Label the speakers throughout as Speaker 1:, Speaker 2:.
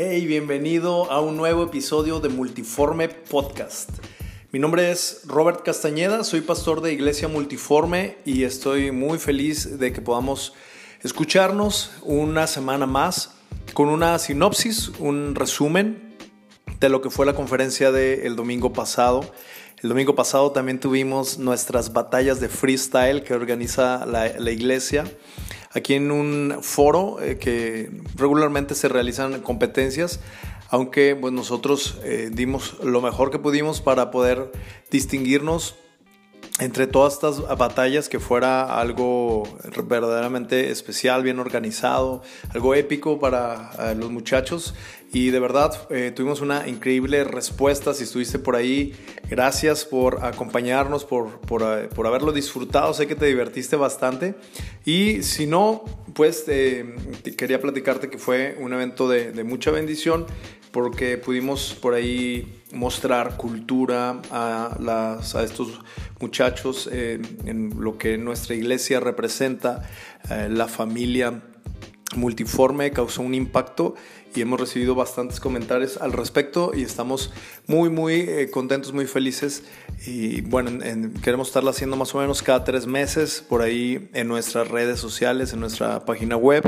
Speaker 1: Hey, bienvenido a un nuevo episodio de Multiforme Podcast. Mi nombre es Robert Castañeda, soy pastor de Iglesia Multiforme y estoy muy feliz de que podamos escucharnos una semana más con una sinopsis, un resumen de lo que fue la conferencia del domingo pasado. El domingo pasado también tuvimos nuestras batallas de freestyle que organiza la, la iglesia aquí en un foro eh, que regularmente se realizan competencias, aunque pues, nosotros eh, dimos lo mejor que pudimos para poder distinguirnos entre todas estas batallas que fuera algo verdaderamente especial, bien organizado, algo épico para eh, los muchachos. Y de verdad tuvimos una increíble respuesta. Si estuviste por ahí, gracias por acompañarnos, por, por, por haberlo disfrutado. Sé que te divertiste bastante. Y si no, pues eh, quería platicarte que fue un evento de, mucha bendición porque pudimos por ahí mostrar cultura a, las, a estos muchachos eh, en lo que nuestra iglesia representa, eh, la familia multiforme, causó un impacto y hemos recibido bastantes comentarios al respecto y estamos muy, muy eh, contentos, muy felices. Y bueno, queremos estarlo haciendo más o menos cada tres meses por ahí en nuestras redes sociales, en nuestra página web.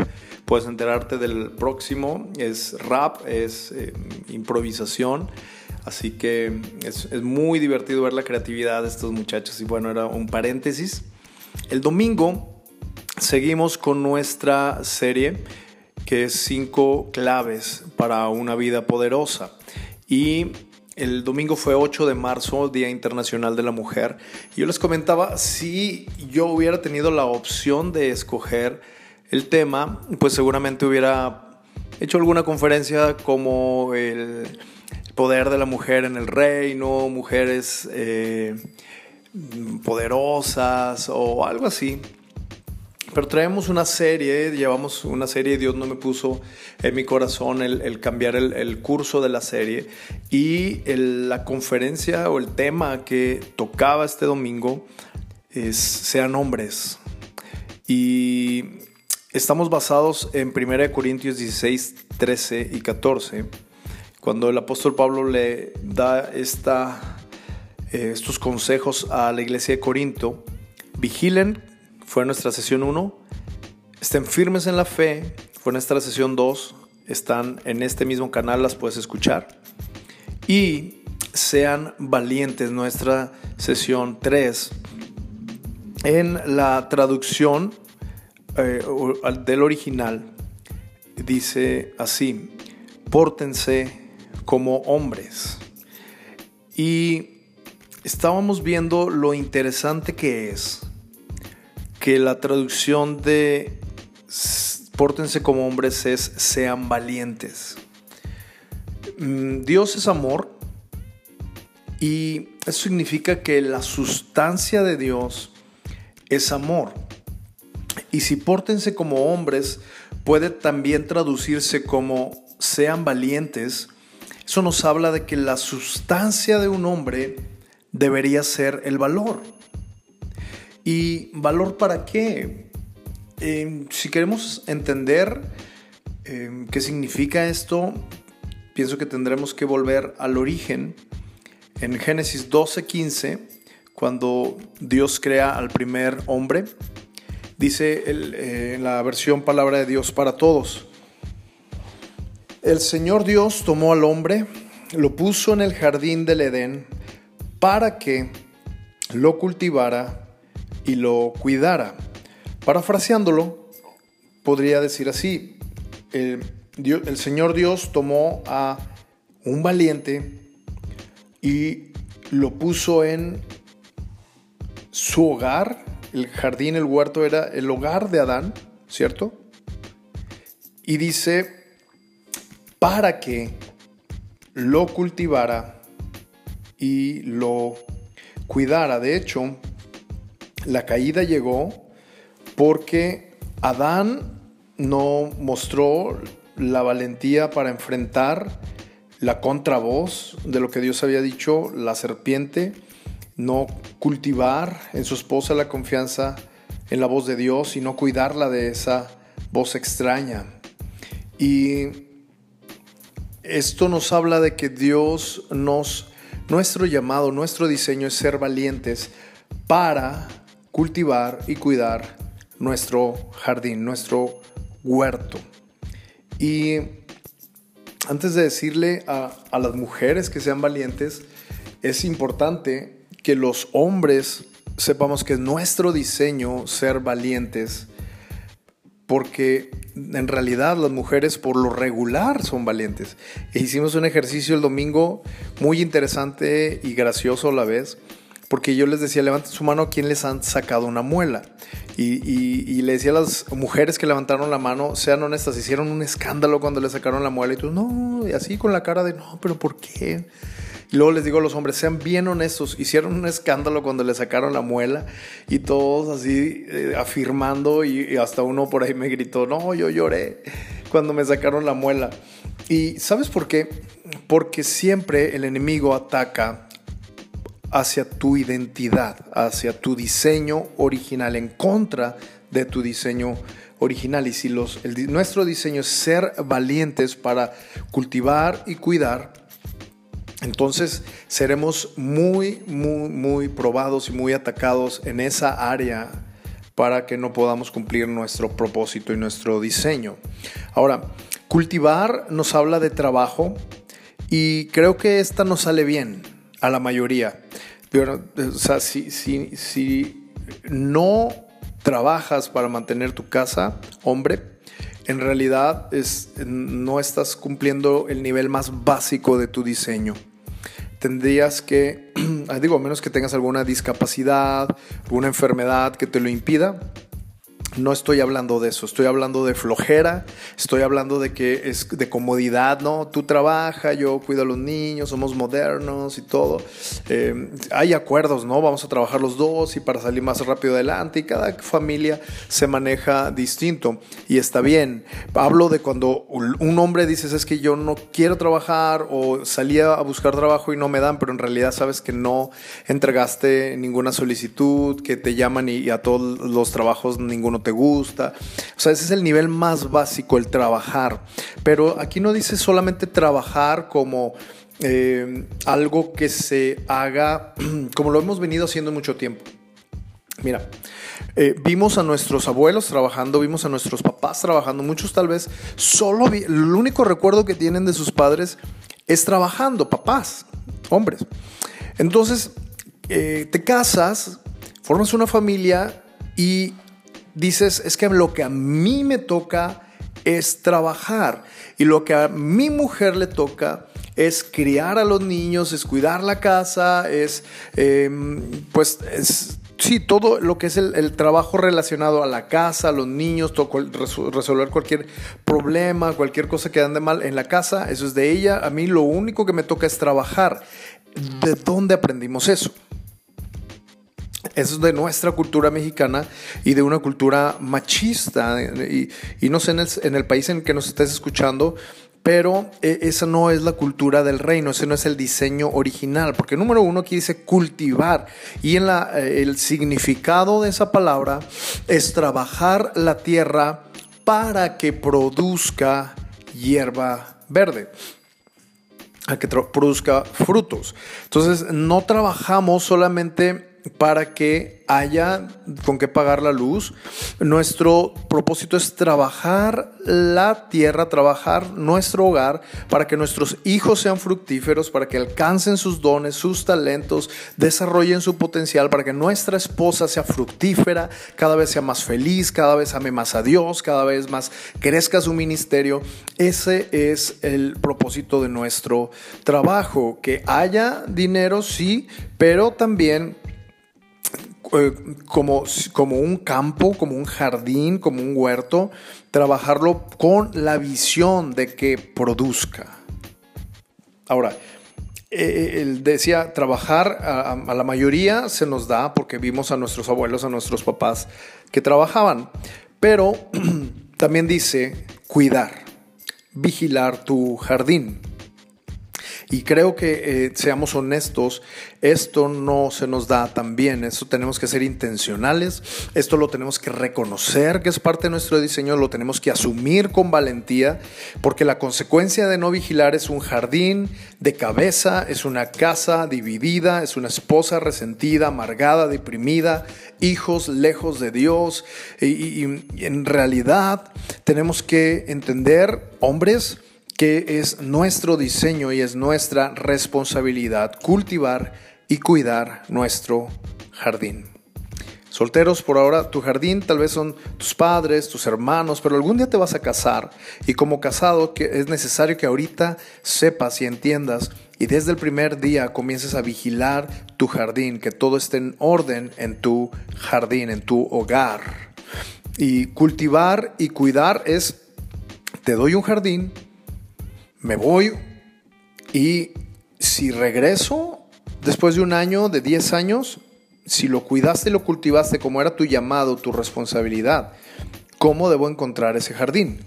Speaker 1: Puedes enterarte del próximo, es rap, es eh, improvisación. Así que es, es muy divertido ver la creatividad de estos muchachos. Y bueno, era un paréntesis. El domingo seguimos con nuestra serie que es cinco claves para una vida poderosa. Y el domingo fue 8 de marzo, Día Internacional de la Mujer. Yo les comentaba, si yo hubiera tenido la opción de escoger el tema, pues seguramente hubiera hecho alguna conferencia como el poder de la mujer en el reino, mujeres eh, poderosas o algo así. Pero traemos una serie, llevamos una serie, Dios no me puso en mi corazón el, cambiar el, curso de la serie y la conferencia o el tema que tocaba este domingo es Sean hombres. Y estamos basados en 1 Corintios 16, 13 y 14, cuando el apóstol Pablo le da esta, eh, estos consejos a la iglesia de Corinto, vigilen fue nuestra sesión 1. Estén firmes en la fe, fue nuestra sesión 2. Están en este mismo canal, las puedes escuchar. Y sean valientes, nuestra sesión 3. En la traducción eh, del original dice así, pórtense como hombres. Y estábamos viendo lo interesante que es que la traducción de pórtense como hombres es sean valientes. Mm, Dios es amor y eso significa que la sustancia de Dios es amor. Y si pórtense como hombres puede también traducirse como sean valientes. Eso nos habla de que la sustancia de un hombre debería ser el valor. ¿Y valor para qué? Em, si queremos entender em, qué significa esto, pienso que tendremos que volver al origen. En Génesis 12:15, cuando Dios crea al primer hombre, dice eh, en la versión Palabra de Dios para todos, el Señor Dios tomó al hombre, lo puso en el jardín del Edén para que lo cultivara y lo cuidara. Parafraseándolo, podría decir así, el, Señor Dios tomó a un valiente y lo puso en su hogar, el jardín, el huerto era el hogar de Adán, ¿cierto? Y dice, para que lo cultivara y lo cuidara. De hecho, la caída llegó porque Adán no mostró la valentía para enfrentar la contravoz de lo que Dios había dicho, la serpiente, no cultivar en su esposa la confianza en la voz de Dios y no cuidarla de esa voz extraña. Y esto nos habla de que Dios nos, nuestro llamado, nuestro diseño es ser valientes para cultivar y cuidar nuestro jardín, nuestro huerto. Y antes de decirle a, a las mujeres que sean valientes, es importante que los hombres sepamos que es nuestro diseño ser valientes, porque en realidad las mujeres por lo regular son valientes. E hicimos un ejercicio el domingo muy interesante y gracioso a la vez, porque yo les decía, levanten su mano a quien les han sacado una muela. Y, le decía a las mujeres que levantaron la mano, sean honestas, hicieron un escándalo cuando le sacaron la muela y tú, no, y así con la cara de, no, pero ¿por qué? Y luego les digo a los hombres, sean bien honestos, hicieron un escándalo cuando le sacaron la muela y todos así eh, afirmando y, hasta uno por ahí me gritó, no, yo lloré cuando me sacaron la muela. ¿Y sabes por qué? Porque siempre el enemigo ataca hacia tu identidad, hacia tu diseño original, en contra de tu diseño original. Y si los, nuestro diseño es ser valientes para cultivar y cuidar, entonces seremos muy, muy, muy probados y muy atacados en esa área para que no podamos cumplir nuestro propósito y nuestro diseño. Ahora, cultivar nos habla de trabajo y creo que esta nos sale bien a la mayoría. Si no trabajas para mantener tu casa, hombre, en realidad es, no estás cumpliendo el nivel más básico de tu diseño tendrías que, digo, a menos que tengas alguna discapacidad, alguna enfermedad que te lo impida, no estoy hablando de eso, estoy hablando de flojera, estoy hablando de que es de comodidad, ¿no? Tú trabajas, yo cuido a los niños, somos modernos y todo. Eh, hay acuerdos, ¿no? Vamos a trabajar los dos y para salir más rápido adelante y cada familia se maneja distinto y está bien. Hablo de cuando un hombre dices es que yo no quiero trabajar o salía a buscar trabajo y no me dan, pero en realidad sabes que no entregaste ninguna solicitud, que te llaman y a todos los trabajos ninguno te gusta. O sea, ese es el nivel más básico, el trabajar. Pero aquí no dice solamente trabajar como... Eh, algo que se haga como lo hemos venido haciendo mucho tiempo. Mira, eh, vimos a nuestros abuelos trabajando, vimos a nuestros papás trabajando, muchos tal vez solo, el único recuerdo que tienen de sus padres es trabajando, papás, hombres. Entonces, eh, te casas, formas una familia y dices, es que lo que a mí me toca es trabajar y lo que a mi mujer le toca es criar a los niños, es cuidar la casa, es, em, pues, es, sí, todo lo que es el, trabajo relacionado a la casa, a los niños, resolver cualquier problema, cualquier cosa que ande mal en la casa, eso es de ella. A mí lo único que me toca es trabajar. ¿De dónde aprendimos eso? Eso es de nuestra cultura mexicana y de una cultura machista. Y, no sé en el, país en que nos estés escuchando, pero eh, esa no es la cultura del reino, ese no es el diseño original, porque número uno aquí dice cultivar y en eh, el significado de esa palabra es trabajar la tierra para que produzca hierba verde a que produzca frutos. Entonces, no trabajamos solamente para que haya con qué pagar la luz. Nuestro propósito es trabajar la tierra, trabajar nuestro hogar para que nuestros hijos sean fructíferos, para que alcancen sus dones, sus talentos, desarrollen su potencial, para que nuestra esposa sea fructífera, cada vez sea más feliz, cada vez ame más a Dios, cada vez más crezca su ministerio. Ese es el propósito de nuestro trabajo, que haya dinero, sí, pero también eh, como, como un campo, como un jardín, como un huerto, trabajarlo con la visión de que produzca. Ahora, eh, eh, él decía, trabajar a, a, la mayoría se nos da porque vimos a nuestros abuelos, a nuestros papás que trabajaban, pero también dice cuidar, vigilar tu jardín. Y creo que eh, seamos honestos, esto no se nos da tan bien, esto tenemos que ser intencionales, esto lo tenemos que reconocer que es parte de nuestro diseño, lo tenemos que asumir con valentía, porque la consecuencia de no vigilar es un jardín de cabeza, es una casa dividida, es una esposa resentida, amargada, deprimida, hijos lejos de Dios. y, y en realidad tenemos que entender, hombres, que es nuestro diseño y es nuestra responsabilidad cultivar y cuidar nuestro jardín. Solteros, por ahora tu jardín tal vez son tus padres, tus hermanos, pero algún día te vas a casar y como casado es necesario que ahorita sepas y entiendas y desde el primer día comiences a vigilar tu jardín, que todo esté en orden en tu jardín, en tu hogar. Y cultivar y cuidar es, te doy un jardín, me voy y si regreso después de un año, de 10 años, si lo cuidaste y lo cultivaste como era tu llamado, tu responsabilidad, ¿cómo debo encontrar ese jardín?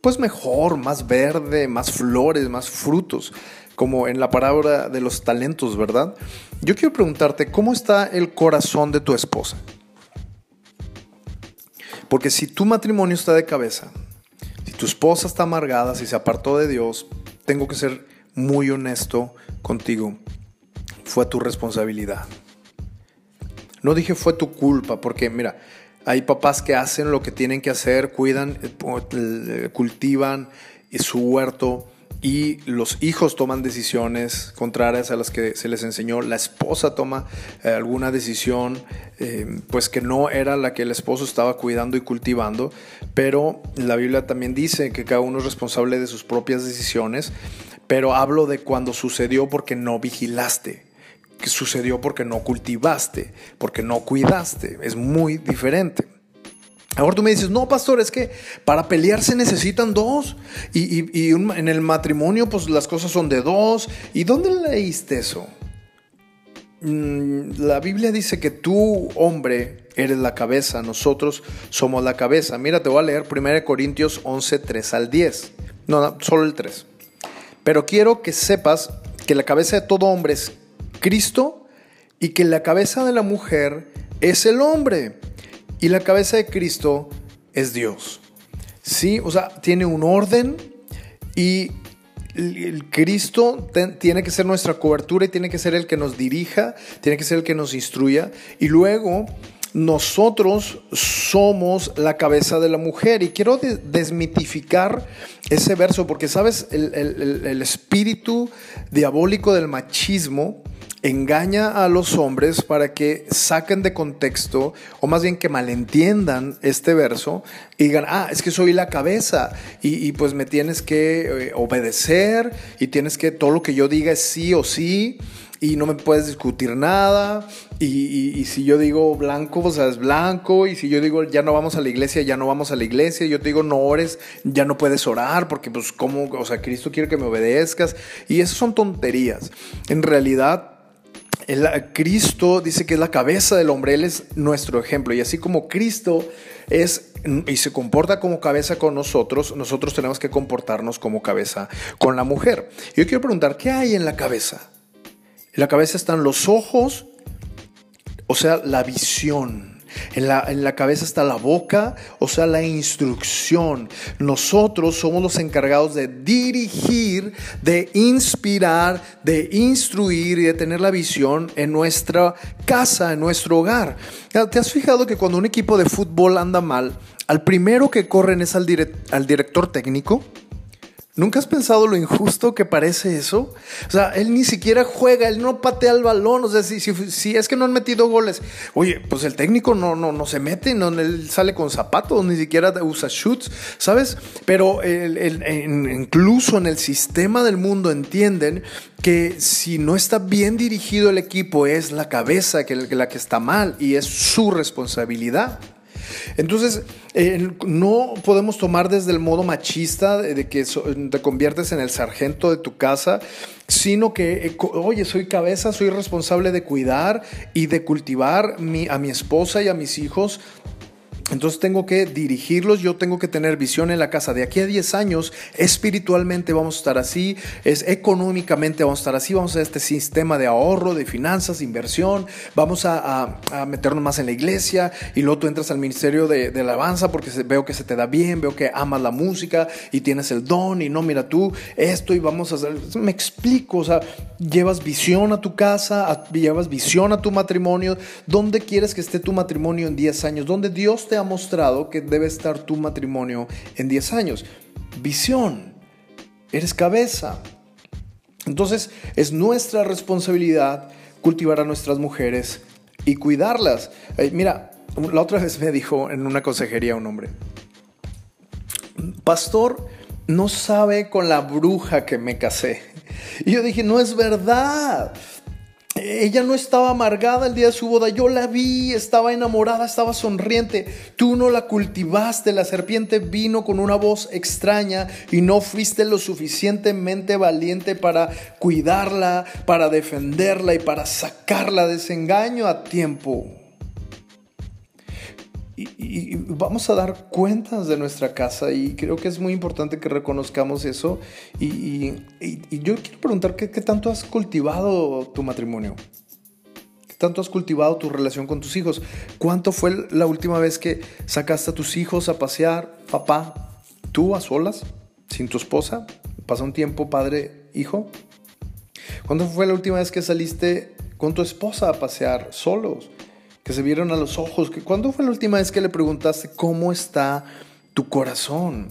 Speaker 1: Pues mejor, más verde, más flores, más frutos, como en la parábola de los talentos, ¿verdad? Yo quiero preguntarte, ¿cómo está el corazón de tu esposa? Porque si tu matrimonio está de cabeza, tu esposa está amargada, si se apartó de Dios, tengo que ser muy honesto contigo. Fue tu responsabilidad. No dije fue tu culpa, porque mira, hay papás que hacen lo que tienen que hacer, cuidan, eh, eh, cultivan su huerto, y los hijos toman decisiones contrarias a las que se les enseñó, la esposa toma eh, alguna decisión eh, pues que no era la que el esposo estaba cuidando y cultivando, pero la Biblia también dice que cada uno es responsable de sus propias decisiones, pero hablo de cuando sucedió porque no vigilaste, que sucedió porque no cultivaste, porque no cuidaste, es muy diferente. Ahora tú me dices, no, pastor, es que para pelear se necesitan dos. Y, en el matrimonio, pues las cosas son de dos. ¿Y dónde leíste eso? Mm, la Biblia dice que tú, hombre, eres la cabeza, nosotros somos la cabeza. Mira, te voy a leer 1 Corintios 11, 3 al 10. No, no, solo el 3. Pero quiero que sepas que la cabeza de todo hombre es Cristo y que la cabeza de la mujer es el hombre y la cabeza de Cristo es Dios. Sí, o sea, tiene un orden y el Cristo tiene que ser nuestra cobertura y tiene que ser el que nos dirija, tiene que ser el que nos instruya. Y luego nosotros somos la cabeza de la mujer. Y quiero desmitificar ese verso porque, ¿sabes? el espíritu diabólico del machismo engaña a los hombres para que saquen de contexto, o más bien que malentiendan este verso y digan, ah, es que soy la cabeza y, pues me tienes que eh, obedecer y tienes que, todo lo que yo diga es sí o sí y no me puedes discutir nada. Y, si yo digo blanco, pues es blanco. Y si yo digo ya no vamos a la iglesia, ya no vamos a la iglesia. Yo te digo no ores, ya no puedes orar porque pues como, o sea, Cristo quiere que me obedezcas. Y esas son tonterías. En realidad, el, Cristo dice que es la cabeza del hombre, Él es nuestro ejemplo. Y así como Cristo es y se comporta como cabeza con nosotros, nosotros tenemos que comportarnos como cabeza con la mujer. Yo quiero preguntar, ¿qué hay en la cabeza? En la cabeza están los ojos, o sea, la visión. En la, cabeza está la boca, o sea, la instrucción. Nosotros somos los encargados de dirigir, de inspirar, de instruir y de tener la visión en nuestra casa, en nuestro hogar. ¿Te has fijado que cuando un equipo de fútbol anda mal, al primero que corren es al, al director técnico? ¿Nunca has pensado lo injusto que parece eso? O sea, él ni siquiera juega, él no patea el balón. O sea, si, es que no han metido goles, oye, pues el técnico no, no, no se mete, no, él sale con zapatos, ni siquiera usa shoots, ¿sabes? Pero incluso en el sistema del mundo entienden que si no está bien dirigido el equipo, es la cabeza que, la que está mal y es su responsabilidad. Entonces, eh, no podemos tomar desde el modo machista de, que te conviertes en el sargento de tu casa, sino que, eh, oye, soy cabeza, soy responsable de cuidar y de cultivar a mi esposa y a mis hijos Entonces tengo que dirigirlos, yo tengo que tener visión en la casa. De aquí a 10 años, espiritualmente vamos a estar así, es económicamente vamos a estar así, vamos a este sistema de ahorro, de finanzas, inversión, vamos a, meternos más en la iglesia y luego tú entras al ministerio de, de alabanza porque veo que se te da bien, veo que amas la música y tienes el don y no, mira tú esto y vamos a hacer, me explico, o sea, llevas visión a tu casa, llevas visión a tu matrimonio, ¿dónde quieres que esté tu matrimonio en 10 años? ¿Dónde Dios te ha mostrado que debe estar tu matrimonio en 10 años. Visión. Eres cabeza. Entonces es nuestra responsabilidad cultivar a nuestras mujeres y cuidarlas. Eh, mira, la otra vez me dijo en una consejería un hombre, pastor, no sabe con la bruja que me casé. Y yo dije, no es verdad. Ella no estaba amargada el día de su boda, yo la vi, estaba enamorada, estaba sonriente. Tú no la cultivaste, la serpiente vino con una voz extraña y no fuiste lo suficientemente valiente para cuidarla, para defenderla y para sacarla de ese engaño a tiempo y, vamos a dar cuentas de nuestra casa y creo que es muy importante que reconozcamos eso. Y, yo quiero preguntar, ¿qué, tanto has cultivado tu matrimonio? ¿Qué tanto has cultivado tu relación con tus hijos? ¿Cuánto fue la última vez que sacaste a tus hijos a pasear, papá, tú a solas, sin tu esposa? ¿Pasó un tiempo padre-hijo? ¿Cuándo fue la última vez que saliste con tu esposa a pasear solos? Que se vieron a los ojos. Que, ¿Cuándo fue la última vez que le preguntaste cómo está tu corazón?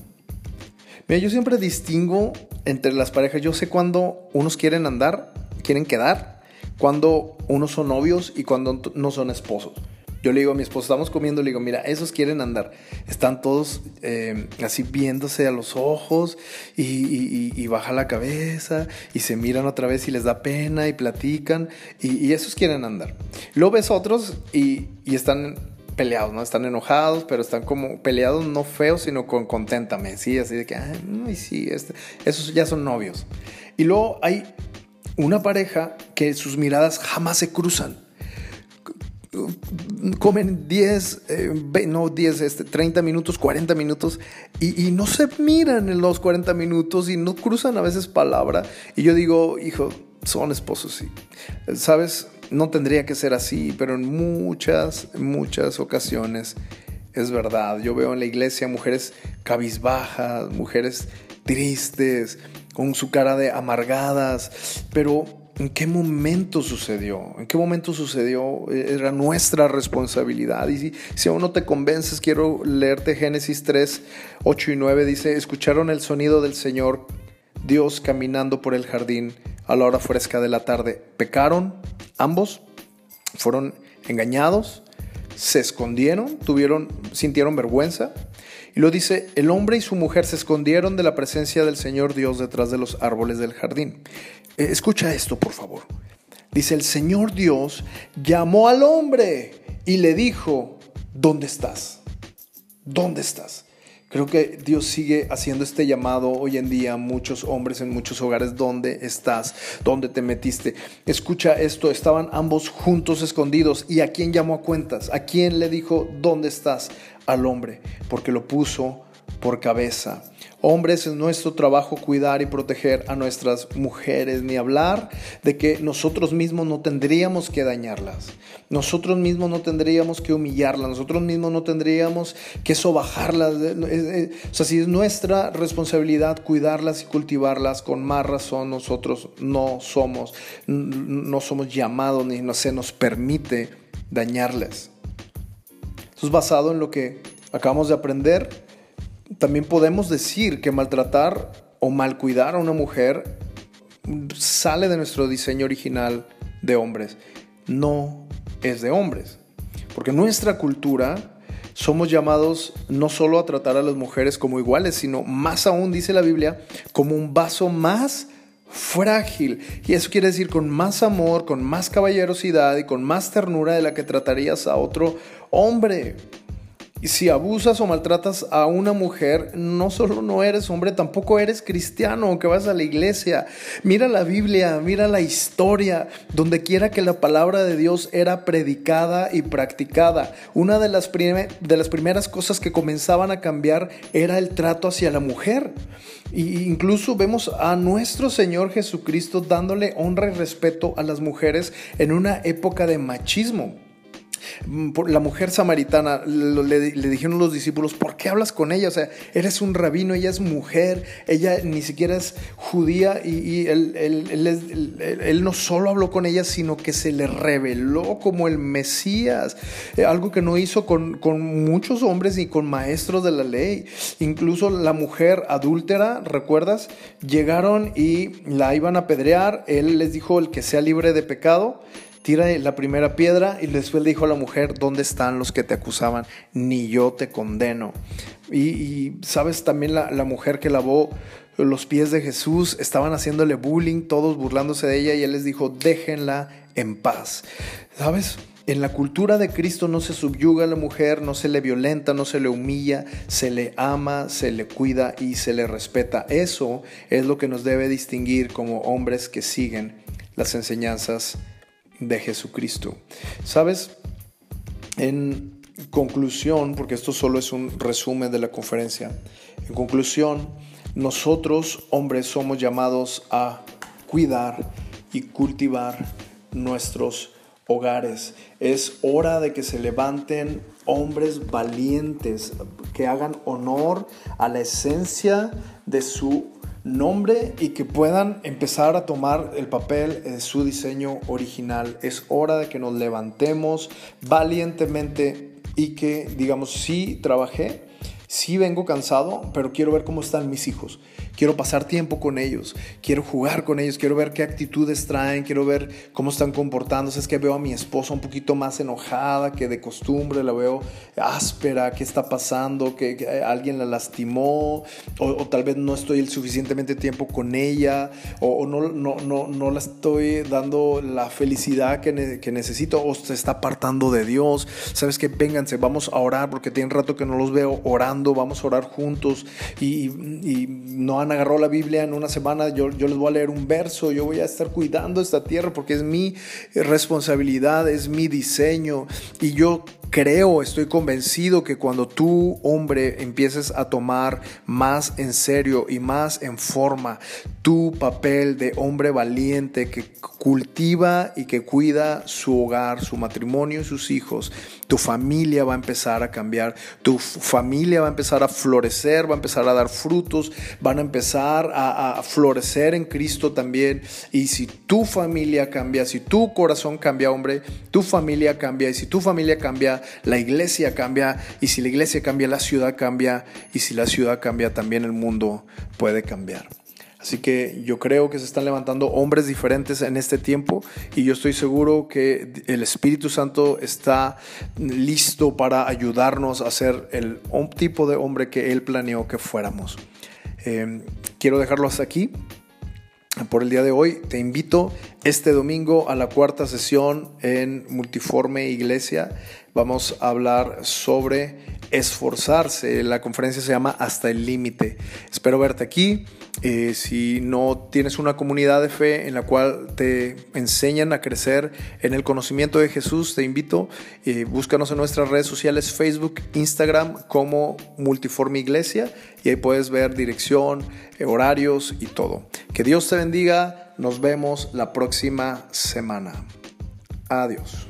Speaker 1: Mira, yo siempre distingo entre las parejas. Yo sé cuando unos quieren andar, quieren quedar, cuando unos son novios y cuando no son esposos. Yo le digo a mi esposo, estamos comiendo, le digo, mira, esos quieren andar. Están todos eh, así viéndose a los ojos y, baja la cabeza y se miran otra vez y les da pena y platican y, esos quieren andar. Luego ves otros y, están peleados, ¿no? Están enojados, pero están como peleados no feos, sino con conténtame, ¿sí? Así de que, ay, sí, este, esos ya son novios. Y luego hay una pareja que sus miradas jamás se cruzan comen 10, eh, no 10, este, 30 minutos, 40 minutos y, no se miran en los 40 minutos y no cruzan a veces palabra. Y yo digo, hijo, son esposos, sí. Sabes, no tendría que ser así, pero en muchas, muchas ocasiones es verdad. Yo veo en la iglesia mujeres cabizbajas, mujeres tristes, con su cara de amargadas, pero ¿En qué momento sucedió? ¿En qué momento sucedió? Era nuestra responsabilidad. Y si, si aún no te convences, quiero leerte Génesis 3, 8 y 9. Dice, escucharon el sonido del Señor Dios caminando por el jardín a la hora fresca de la tarde. Pecaron ambos, fueron engañados, se escondieron, tuvieron, sintieron vergüenza. Y lo dice, el hombre y su mujer se escondieron de la presencia del Señor Dios detrás de los árboles del jardín. Eh, escucha esto, por favor. Dice, el Señor Dios llamó al hombre y le dijo, ¿dónde estás? ¿Dónde estás? Creo que Dios sigue haciendo este llamado hoy en día a muchos hombres en muchos hogares. ¿Dónde estás? ¿Dónde te metiste? Escucha esto, estaban ambos juntos escondidos. ¿Y a quién llamó a cuentas? ¿A quién le dijo, ¿dónde estás? Al hombre, porque lo puso por cabeza. Hombres, es nuestro trabajo cuidar y proteger a nuestras mujeres, ni hablar de que nosotros mismos no tendríamos que dañarlas, nosotros mismos no tendríamos que humillarlas, nosotros mismos no tendríamos que sobajarlas. O sea, si es nuestra responsabilidad cuidarlas y cultivarlas, con más razón nosotros no somos, no somos llamados ni no se nos permite dañarlas. Esto es basado en lo que acabamos de aprender también podemos decir que maltratar o malcuidar a una mujer sale de nuestro diseño original de hombres. No es de hombres. Porque en nuestra cultura somos llamados no solo a tratar a las mujeres como iguales, sino más aún, dice la Biblia, como un vaso más frágil. Y eso quiere decir con más amor, con más caballerosidad y con más ternura de la que tratarías a otro hombre. Si abusas o maltratas a una mujer, no solo no eres hombre, tampoco eres cristiano, aunque vas a la iglesia. Mira la Biblia, mira la historia, donde quiera que la palabra de Dios era predicada y practicada. Una de las, de las primeras cosas que comenzaban a cambiar era el trato hacia la mujer. Y incluso vemos a nuestro Señor Jesucristo dándole honra y respeto a las mujeres en una época de machismo. Mm, la mujer samaritana, le, dijeron los discípulos, ¿por qué hablas con ella? O sea, eres un rabino, ella es mujer, ella ni siquiera es judía y, él, no solo habló con ella, sino que se le reveló como el Mesías, eh, algo que no hizo con, muchos hombres y con maestros de la ley. Incluso la mujer adúltera, ¿recuerdas? Llegaron y la iban a apedrear, él les dijo, el que sea libre de pecado tira la primera piedra y después le dijo a la mujer, ¿dónde están los que te acusaban? Ni yo te condeno. Y, sabes, también la, la, mujer que lavó los pies de Jesús, estaban haciéndole bullying, todos burlándose de ella y él les dijo, déjenla en paz. ¿Sabes? En la cultura de Cristo no se subyuga a la mujer, no se le violenta, no se le humilla, se le ama, se le cuida y se le respeta. Eso es lo que nos debe distinguir como hombres que siguen las enseñanzas de Jesucristo. ¿Sabes? En conclusión, porque esto solo es un resumen de la conferencia, en conclusión, nosotros hombres somos llamados a cuidar y cultivar nuestros hogares. Es hora de que se levanten hombres valientes que hagan honor a la esencia de su nombre y que puedan empezar a tomar el papel de su diseño original. Es hora de que nos levantemos valientemente y que digamos, sí trabajé, sí vengo cansado, pero quiero ver cómo están mis hijos quiero pasar tiempo con ellos, quiero jugar con ellos, quiero ver qué actitudes traen, quiero ver cómo están comportándose. Es que veo a mi esposa un poquito más enojada que de costumbre, la veo áspera, qué está pasando, que, alguien la lastimó, o, tal vez no estoy el suficientemente tiempo con ella, o, no, no, no, no la estoy dando la felicidad que, que necesito, o se está apartando de Dios. Sabes que vénganse, vamos a orar porque tiene rato que no los veo orando, vamos a orar juntos y, y no han agarró la Biblia en una semana, yo, yo les voy a leer un verso, yo voy a estar cuidando esta tierra porque es mi responsabilidad, es mi diseño y yo Creo, estoy convencido que cuando tú, hombre, empieces a tomar más en serio y más en forma tu papel de hombre valiente que cultiva y que cuida su hogar, su matrimonio y sus hijos, tu familia va a empezar a cambiar, tu familia va a empezar a florecer, va a empezar a dar frutos, van a empezar a, a florecer en Cristo también. Y si tu familia cambia, si tu corazón cambia, hombre, tu familia cambia. Y si tu familia cambia, la iglesia cambia y si la iglesia cambia, la ciudad cambia y si la ciudad cambia, también el mundo puede cambiar. Así que yo creo que se están levantando hombres diferentes en este tiempo y yo estoy seguro que el Espíritu Santo está listo para ayudarnos a ser el tipo de hombre que Él planeó que fuéramos. Eh, quiero dejarlo hasta aquí por el día de hoy. Te invito este domingo a la cuarta sesión en Multiforme Iglesia. Vamos a hablar sobre esforzarse. La conferencia se llama Hasta el Límite. Espero verte aquí. Eh, si no tienes una comunidad de fe en la cual te enseñan a crecer en el conocimiento de Jesús, te invito, eh, búscanos en nuestras redes sociales, Facebook, Instagram como Multiforme Iglesia y ahí puedes ver dirección, eh, horarios y todo. Que Dios te bendiga. Nos vemos la próxima semana. Adiós.